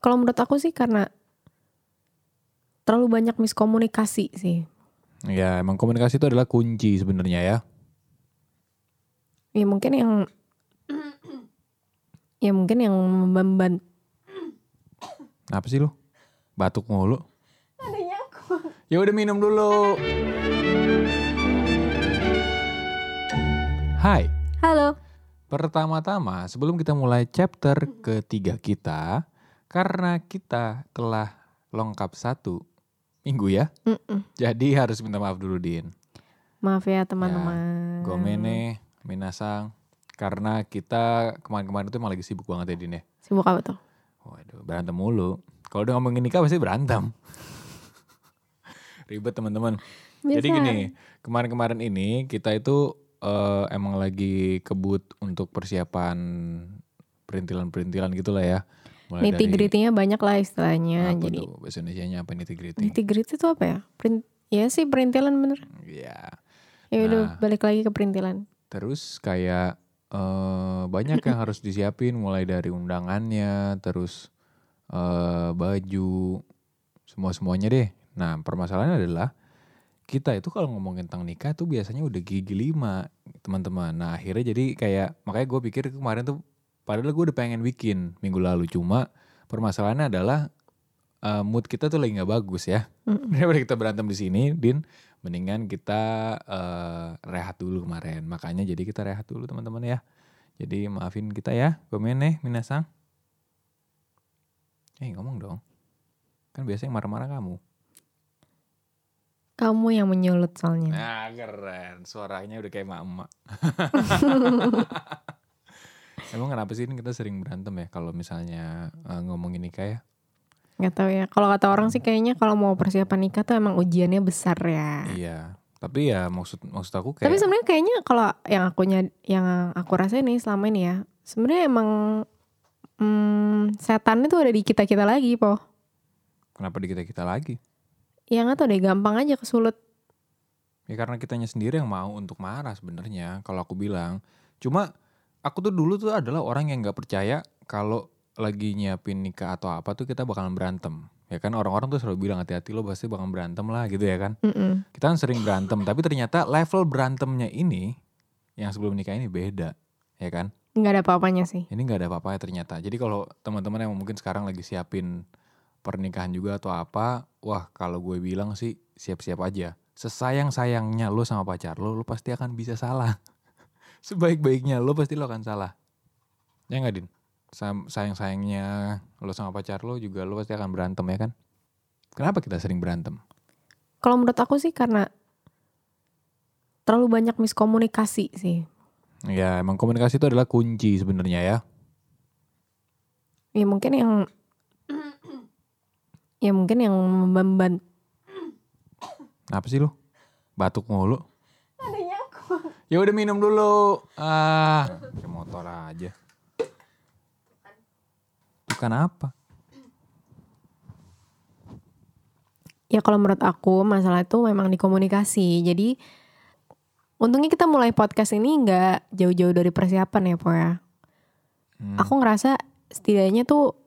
Kalau menurut aku sih karena terlalu banyak miskomunikasi sih. Ya emang komunikasi itu adalah kunci sebenarnya ya. Ya mungkin yang ya mungkin yang memban Apa sih lu? Batuk mulu. Ya udah minum dulu. Hai, Halo. pertama-tama sebelum kita mulai chapter ketiga kita, karena kita telah lengkap satu minggu ya, Mm-mm. jadi harus minta maaf dulu Din. Maaf ya teman-teman. Gomene, Minasang, karena kita kemarin-kemarin itu emang lagi sibuk banget ya Din ya. Sibuk apa tuh? Waduh, berantem mulu. Kalau udah ngomongin nikah pasti berantem. Ribet teman-teman. Jadi gini, kemarin-kemarin ini kita itu eh, emang lagi kebut untuk persiapan perintilan-perintilan gitulah ya. Mulai Nitty gritty-nya banyak lah istilahnya. apa Jadi tuh, bahasa Indonesia apa nitty gritty? nitty gritty itu apa ya? Print, ya sih perintilan bener. Iya. Ya udah Nah. balik lagi ke perintilan. Terus kayak eh, banyak yang harus disiapin mulai dari undangannya, terus eh, baju, semua-semuanya deh. Nah permasalahannya adalah kita itu kalau ngomongin tentang nikah tuh biasanya udah gigi lima teman-teman. Nah akhirnya jadi kayak makanya gue pikir kemarin tuh padahal gue udah pengen bikin minggu lalu cuma permasalahannya adalah eh, mood kita tuh lagi nggak bagus ya. Mm-mm. Daripada kita berantem di sini, Din, mendingan kita eh, rehat dulu kemarin. Makanya jadi kita rehat dulu teman-teman ya. Jadi maafin kita ya, gomene, minasang. Eh ngomong dong. Kan biasanya marah-marah kamu. Kamu yang menyulut soalnya. Nah keren, suaranya udah kayak emak-emak. Emang kenapa sih ini kita sering berantem ya kalau misalnya eh, ngomongin nikah ya? Gak tahu ya. Kalau kata orang sih kayaknya kalau mau persiapan nikah tuh emang ujiannya besar ya. Iya. Tapi ya maksud maksud aku kayak Tapi sebenarnya kayaknya kalau yang aku yang aku rasain nih selama ini ya, sebenarnya emang hmm, setan itu ada di kita kita lagi, po. kenapa di kita kita lagi? Ya nggak tahu deh, gampang aja kesulut. Ya karena kitanya sendiri yang mau untuk marah sebenarnya kalau aku bilang. Cuma aku tuh dulu tuh adalah orang yang nggak percaya kalau lagi nyiapin nikah atau apa tuh kita bakalan berantem. Ya kan orang-orang tuh selalu bilang hati-hati lo pasti bakal berantem lah gitu ya kan. Mm-mm. Kita kan sering berantem tapi ternyata level berantemnya ini yang sebelum nikah ini beda. Ya kan. Nggak ada apa-apanya sih. Ini nggak ada apa-apa ternyata. Jadi kalau teman-teman yang mungkin sekarang lagi siapin pernikahan juga atau apa, wah kalau gue bilang sih siap-siap aja. Sesayang-sayangnya lo sama pacar lo, lo pasti akan bisa salah. Sebaik-baiknya lo pasti lo akan salah. Ya nggak Din? Sayang-sayangnya lo sama pacar lo juga lo pasti akan berantem ya kan? Kenapa kita sering berantem? Kalau menurut aku sih karena terlalu banyak miskomunikasi sih. Ya emang komunikasi itu adalah kunci sebenarnya ya. Ya mungkin yang ya mungkin yang memban Apa sih lo? Batuk mulu. Ya udah minum dulu. Ah, kayak motor aja. Bukan apa? Ya kalau menurut aku masalah itu memang di komunikasi. Jadi untungnya kita mulai podcast ini nggak jauh-jauh dari persiapan ya po ya. Hmm. Aku ngerasa setidaknya tuh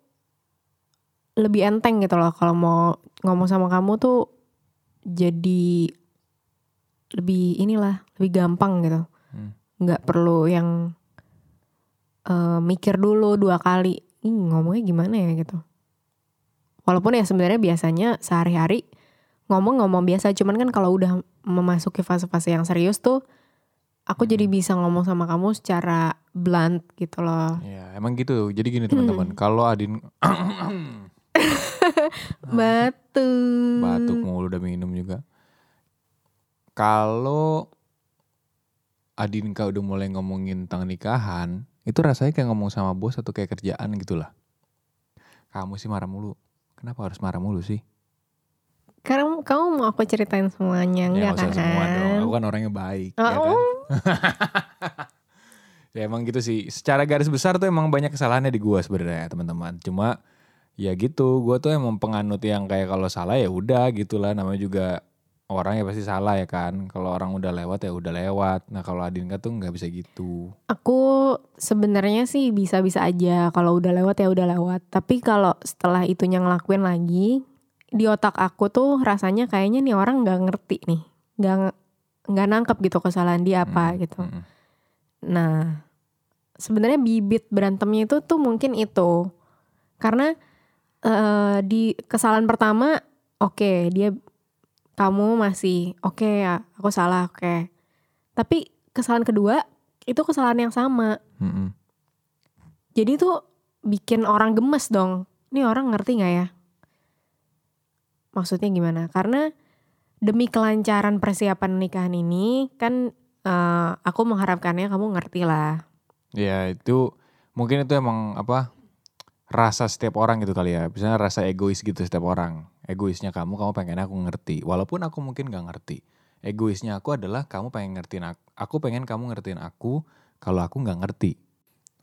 lebih enteng gitu loh kalau mau ngomong sama kamu tuh jadi lebih inilah lebih gampang gitu. Hmm. Nggak perlu yang eh, mikir dulu dua kali. Ih, ngomongnya gimana ya gitu. Walaupun ya sebenarnya biasanya sehari-hari ngomong-ngomong biasa, cuman kan kalau udah memasuki fase-fase yang serius tuh, aku jadi bisa ngomong sama kamu secara blunt gitu loh. Ya emang gitu. Jadi gini teman-teman, kalau Adin Batu. batuk mulu udah minum juga. Kalau Adinka udah mulai ngomongin tentang nikahan, itu rasanya kayak ngomong sama bos atau kayak kerjaan gitu lah. Kamu sih marah mulu. Kenapa harus marah mulu sih? Karena kamu mau aku ceritain semuanya Ya enggak nggak usah kan? semua dong. Aku kan orangnya baik. ya kan? Oh. ya emang gitu sih. Secara garis besar tuh emang banyak kesalahannya di gua sebenarnya teman-teman. Cuma ya gitu, gua tuh emang penganut yang kayak kalau salah ya udah gitu lah. Namanya juga orang ya pasti salah ya kan. Kalau orang udah lewat ya udah lewat. Nah kalau Adinka tuh nggak bisa gitu. Aku sebenarnya sih bisa-bisa aja kalau udah lewat ya udah lewat. Tapi kalau setelah itunya ngelakuin lagi, di otak aku tuh rasanya kayaknya nih orang nggak ngerti nih, nggak nggak nangkep gitu kesalahan dia apa Mm, gitu. mm, mm. Nah, sebenarnya bibit berantemnya itu tuh mungkin itu. Karena eh, di kesalahan pertama, oke, dia kamu masih oke ya, aku salah, oke. Tapi kesalahan kedua itu kesalahan yang sama. Mm, mm. Jadi tuh bikin orang gemes dong. Ini orang ngerti nggak ya? Maksudnya gimana? Karena demi kelancaran persiapan nikahan ini kan eh, aku mengharapkannya kamu ngerti lah. Ya itu mungkin itu emang apa rasa setiap orang gitu kali ya. Misalnya rasa egois gitu setiap orang. Egoisnya kamu, kamu pengen aku ngerti. Walaupun aku mungkin gak ngerti. Egoisnya aku adalah kamu pengen ngertiin aku. Aku pengen kamu ngertiin aku kalau aku nggak ngerti.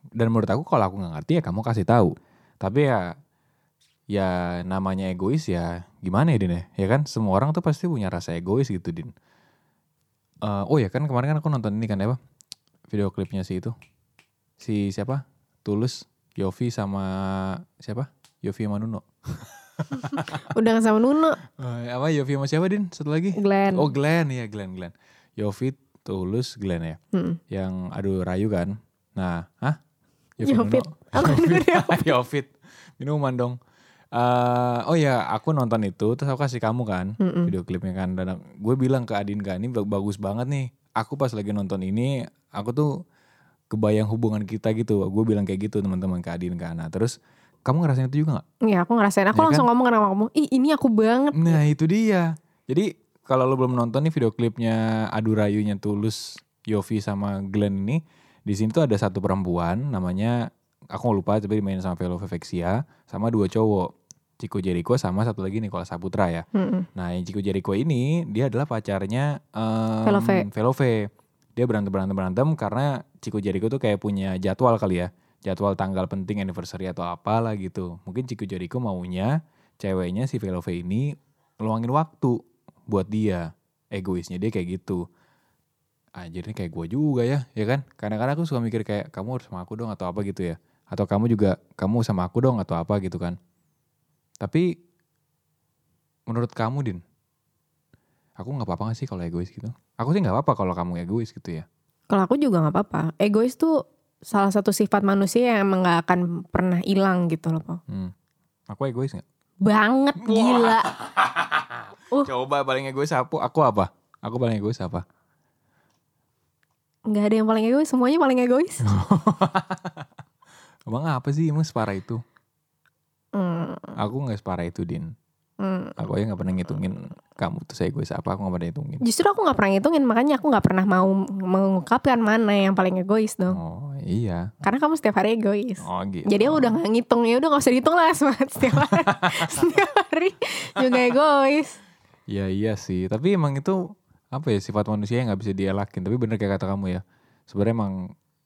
Dan menurut aku kalau aku nggak ngerti ya kamu kasih tahu. Tapi ya ya namanya egois ya gimana ya Din ya? Ya kan semua orang tuh pasti punya rasa egois gitu Din. Eh, oh ya kan kemarin kan aku nonton ini kan apa? Video klipnya si itu si siapa? Tulus, Yofi sama siapa? Yofi sama Nuno. Udah sama Nuno, Eh, apa Yofi sama siapa Din? Satu lagi? Glenn. Oh Glenn ya Glenn Glenn. Yofi, Tulus, Glenn ya. Mm. Yang adu rayu kan. Nah, hah? Yofit. Nuno? Aku Yofit. Yofit. Minuman dong. Eh, oh ya, aku nonton itu terus aku kasih kamu kan Mm-mm. video klipnya kan dan gue bilang ke Adin kan ini bagus banget nih. Aku pas lagi nonton ini, aku tuh kebayang hubungan kita gitu. Gue bilang kayak gitu teman-teman ke Adin kan. Nah terus kamu ngerasain itu juga gak? Iya aku ngerasain, aku Ya langsung ngomong sama kamu, ih ini aku banget. Nah itu dia. Jadi kalau lo belum nonton nih video klipnya adu rayunya Tulus, Yofi sama Glenn ini, di sini tuh ada satu perempuan namanya aku lupa tapi dimainin sama Velo Vexia sama dua cowok. Chico Jericho sama satu lagi Nicola Saputra ya. Mm-mm. Nah yang Chico Jericho ini dia adalah pacarnya um, Velove. Velove. Dia berantem berantem berantem karena Chico Jericho tuh kayak punya jadwal kali ya. Jadwal tanggal penting anniversary atau apalah gitu. Mungkin Chico Jericho maunya ceweknya si Velove ini ngeluangin waktu buat dia. Egoisnya dia kayak gitu. Anjirnya kayak gue juga ya, ya kan? Kadang-kadang aku suka mikir kayak kamu harus sama aku dong atau apa gitu ya. Atau kamu juga kamu sama aku dong atau apa gitu kan. Tapi menurut kamu Din, aku nggak apa-apa gak sih kalau egois gitu? Aku sih nggak apa-apa kalau kamu egois gitu ya. Kalau aku juga nggak apa-apa. Egois tuh salah satu sifat manusia yang emang gak akan pernah hilang gitu loh. Po. Hmm. Aku egois nggak? Banget gila. Uh. Coba paling egois aku, aku apa? Aku paling egois apa? Nggak ada yang paling egois, semuanya paling egois. Emang apa sih emang separah itu? Hmm, Aku nggak separah itu Din. hmm. Aku ya nggak pernah ngitungin kamu tuh saya egois apa. Aku nggak pernah hitungin. Justru aku nggak pernah ngitungin, makanya aku nggak pernah mau mengungkapkan mana yang paling egois dong. Oh iya. Karena kamu setiap hari egois. Oh gitu. Jadi aku udah gak ngitung ya udah gak usah dihitung lah Asmat. setiap hari, setiap hari juga egois. Iya iya sih. Tapi emang itu apa ya sifat manusia yang nggak bisa dielakin. Tapi bener kayak kata kamu ya. Sebenarnya emang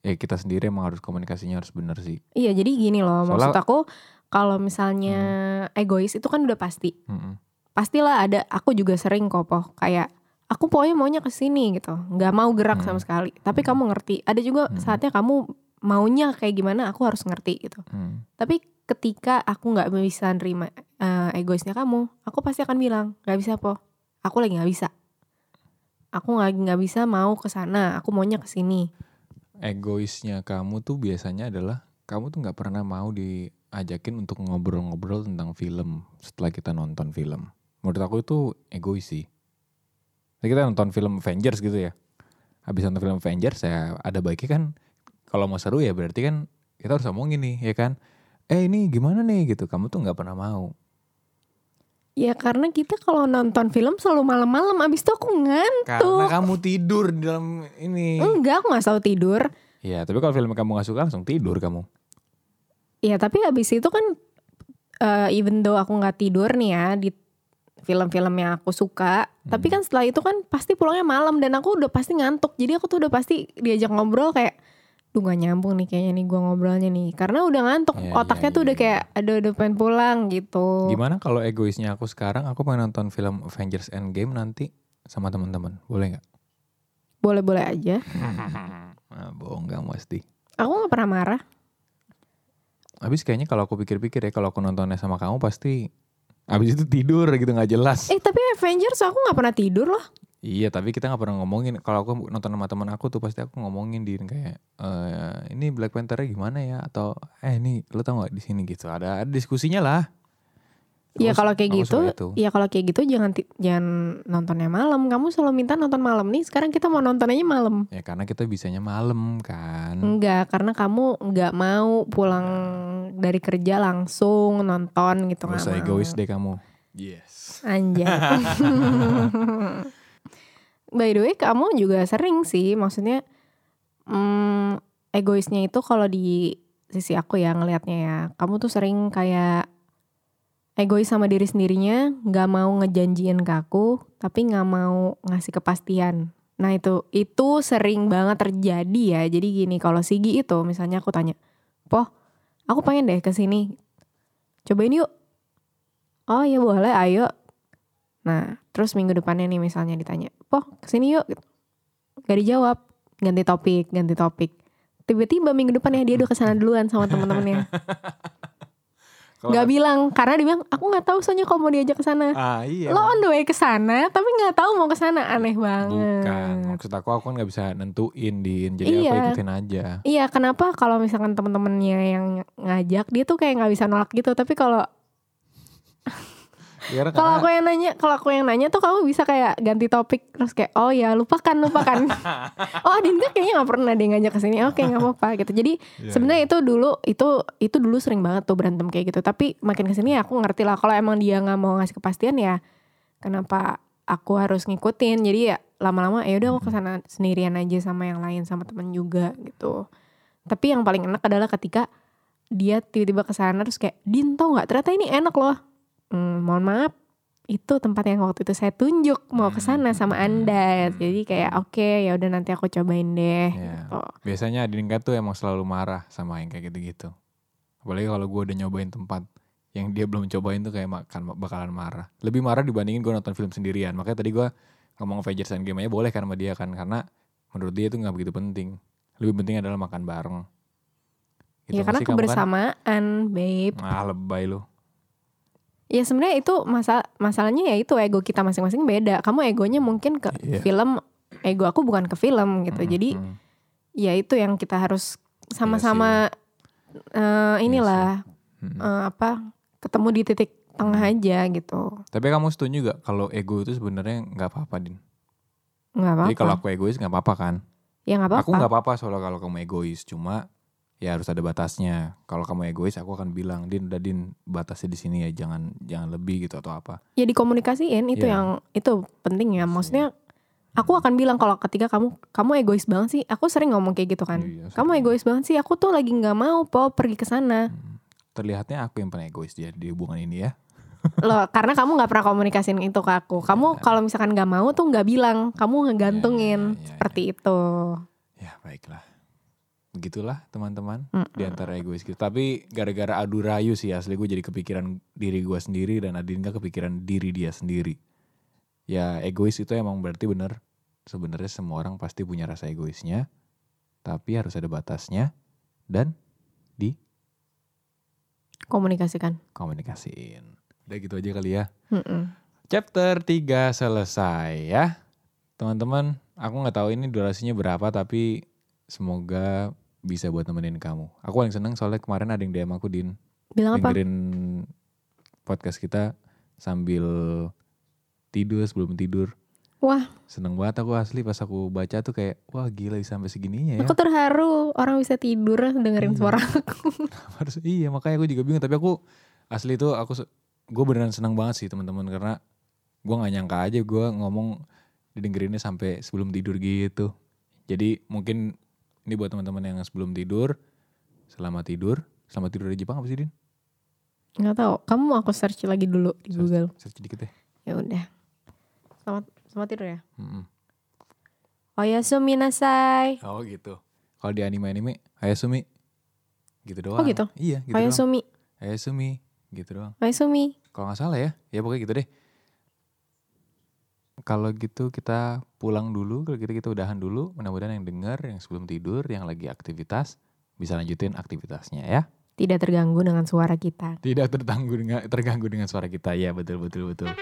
ya kita sendiri emang harus komunikasinya harus bener sih. Iya jadi gini loh maksud Soalnya- aku kalau misalnya egois itu kan udah pasti. Mm-mm. Pastilah ada aku juga sering kok poh kayak aku pokoknya maunya ke sini gitu. nggak mau gerak Hmm. sama sekali. Tapi kamu ngerti. Ada juga Hmm. saatnya kamu maunya kayak gimana aku harus ngerti gitu. Hmm. Tapi ketika aku nggak bisa nerima eh, egoisnya kamu, aku pasti akan bilang nggak bisa po. Aku lagi nggak bisa. Aku lagi nggak bisa mau ke sana. Aku maunya ke sini. Egoisnya kamu tuh biasanya adalah kamu tuh nggak pernah mau diajakin untuk ngobrol-ngobrol tentang film setelah kita nonton film. Menurut aku itu egois sih. Jadi kita nonton film Avengers gitu ya. Habis nonton film Avengers ya ada baiknya kan kalau mau seru ya berarti kan kita harus ngomongin nih ya kan. Eh ini gimana nih gitu. Kamu tuh nggak pernah mau. Ya karena kita kalau nonton film selalu malam-malam. Abis itu aku ngantuk. Karena kamu tidur di dalam ini. Enggak, aku gak selalu tidur. Ya tapi kalau film kamu gak suka langsung tidur kamu. Ya tapi abis itu kan eh, even though aku nggak tidur nih ya di film-film yang aku suka, tapi kan setelah itu kan pasti pulangnya malam dan aku udah pasti ngantuk. Jadi aku tuh udah pasti diajak ngobrol kayak Duh gak nyambung nih kayaknya nih gua ngobrolnya nih Karena udah ngantuk Iya, Otaknya iya, tuh iya, udah iya. kayak Aduh udah pengen pulang gitu Gimana kalau egoisnya aku sekarang aku pengen nonton film Avengers Endgame nanti sama teman-teman? Boleh nggak? Boleh-boleh aja. Nah, bohong gak pasti. Aku nggak pernah marah. Habis kayaknya kalau aku pikir-pikir ya kalau aku nontonnya sama kamu pasti habis itu tidur gitu nggak jelas. Eh tapi Avengers aku nggak pernah tidur loh. Iya tapi kita nggak pernah ngomongin kalau aku nonton sama teman aku tuh pasti aku ngomongin di kayak eh ini Black Panther gimana ya atau eh ini lo tau nggak di sini gitu ada, ada diskusinya lah. Iya kalau kayak gitu, iya kalau kayak gitu jangan jangan nontonnya malam. Kamu selalu minta nonton malam nih. Sekarang kita mau nonton aja malam. Ya karena kita bisanya malam kan. Enggak, karena kamu nggak mau pulang dari kerja langsung nonton gitu Gak nggak usah mau. egois deh kamu. Yes. Anjay. By the way, kamu juga sering sih, maksudnya hmm, egoisnya itu kalau di sisi aku ya ngelihatnya ya, kamu tuh sering kayak egois sama diri sendirinya, nggak mau ngejanjiin ke aku, tapi nggak mau ngasih kepastian. Nah itu itu sering banget terjadi ya. Jadi gini, kalau Sigi itu misalnya aku tanya, poh, aku pengen deh ke sini, cobain yuk. Oh iya boleh, ayo. Nah, terus minggu depannya nih misalnya ditanya, Poh ke sini yuk. Gak dijawab, ganti topik, ganti topik. Tiba-tiba minggu depannya dia udah ke sana duluan sama temen-temennya. Kalau Gak bilang, karena dia bilang, aku gak tahu soalnya kalau mau diajak ke sana. Ah iya. Lo on the way ke sana, tapi gak tahu mau ke sana. Aneh banget. Bukan. Maksud aku aku kan gak bisa nentuin din. Jadi aku Iya. ikutin aja. Iya, kenapa kalau misalkan temen-temennya yang ngajak, dia tuh kayak gak bisa nolak gitu. Tapi kalau karena kalau aku yang nanya, kalau aku yang nanya tuh kamu bisa kayak ganti topik terus kayak oh ya lupakan lupakan. oh Dinda kayaknya nggak pernah dia ngajak ke sini. Oke nggak apa-apa gitu. Jadi Iya, sebenarnya itu dulu itu itu dulu sering banget tuh berantem kayak gitu. Tapi makin ke sini ya aku ngerti lah kalau emang dia nggak mau ngasih kepastian ya kenapa aku harus ngikutin. Jadi ya lama-lama ya udah aku ke sana sendirian aja sama yang lain sama temen juga gitu. Tapi yang paling enak adalah ketika dia tiba-tiba ke sana terus kayak Din tau nggak ternyata ini enak loh. Hmm, mohon maaf itu tempat yang waktu itu saya tunjuk mau ke sana sama anda Hmm. jadi kayak oke ya udah nanti aku cobain deh Iya. gitu. Biasanya Adinka tuh emang selalu marah sama yang kayak gitu-gitu. Apalagi kalau gue udah nyobain tempat yang dia belum cobain tuh kayak makan bakalan marah. Lebih marah dibandingin gue nonton film sendirian. Makanya tadi gue ngomong Avengers Endgame aja boleh kan sama dia kan karena menurut dia itu nggak begitu penting. Lebih penting adalah makan bareng. Gitu ya karena kan? kebersamaan babe Ah lebay lu. Ya sebenarnya itu masa masalahnya ya itu ego kita masing-masing beda kamu egonya mungkin ke Iya. film ego aku bukan ke film gitu Mm, jadi mm. ya itu yang kita harus sama-sama eh, inilah Mm. eh, apa ketemu di titik tengah aja gitu Tapi kamu setuju gak kalau ego itu sebenarnya nggak apa-apa din? nggak Jadi kalau apa-apa aku egois nggak apa-apa kan? ya nggak Aku apa-apa nggak apa-apa soalnya kalau kamu egois, cuma ya harus ada batasnya. Kalau kamu egois, aku akan bilang, Din, udah Din, batasnya di sini ya, jangan jangan lebih gitu atau apa. ya dikomunikasiin itu Iya. yang itu penting ya. Iya maksudnya aku akan bilang kalau ketika kamu kamu egois banget sih. Aku sering ngomong kayak gitu kan. Iya, kamu egois banget sih. Aku tuh lagi nggak mau po pergi ke sana. Hmm. Terlihatnya aku yang paling egois dia di hubungan ini ya. loh karena kamu nggak pernah komunikasiin itu ke aku. Kamu kalau misalkan nggak mau tuh nggak bilang. Kamu ngegantungin. Iya, iya, iya, seperti itu. Ya baiklah. Begitulah teman-teman Mm-mm. di antara egois kita. Tapi gara-gara adu rayu sih asli gue jadi kepikiran diri gue sendiri dan Adinka kepikiran diri dia sendiri. Ya egois itu emang berarti bener. Sebenarnya semua orang pasti punya rasa egoisnya. Tapi harus ada batasnya dan komunikasikan komunikasiin. Udah gitu aja kali ya. Mm-mm. Chapter 3 selesai ya. Teman-teman, aku nggak tahu ini durasinya berapa tapi semoga bisa buat nemenin kamu. Aku paling seneng soalnya kemarin ada yang DM aku Din. bilang apa Dengerin podcast kita sambil tidur sebelum tidur. wah Seneng banget aku asli pas aku baca tuh kayak wah gila bisa sampai segininya ya. aku terharu orang bisa tidur dengerin Iya. suara aku Harus iya makanya aku juga bingung tapi aku asli tuh aku gue beneran senang banget sih teman-teman karena gue nggak nyangka aja gue ngomong didengerinnya sampai sebelum tidur gitu. Jadi mungkin ini buat teman-teman yang sebelum tidur, selamat tidur, selamat tidur di Jepang apa sih Din? nggak tahu kamu mau aku search lagi dulu di Google Search dikit deh. ya udah selamat selamat tidur ya Mm-mm. Oyasumi nasai Oh gitu. Kalau di anime-anime, Hayasumi. Gitu doang. Oh, gitu? Iya gitu doang. Oyasumi Hayasumi. Gitu doang. Oyasumi Kalau nggak salah ya, ya pokoknya gitu deh. Kalau gitu kita pulang dulu, kalau gitu kita udahan dulu. Mudah-mudahan yang dengar, yang sebelum tidur, yang lagi aktivitas bisa lanjutin aktivitasnya ya. Tidak terganggu dengan suara kita. Tidak terganggu dengan terganggu dengan suara kita ya betul betul betul.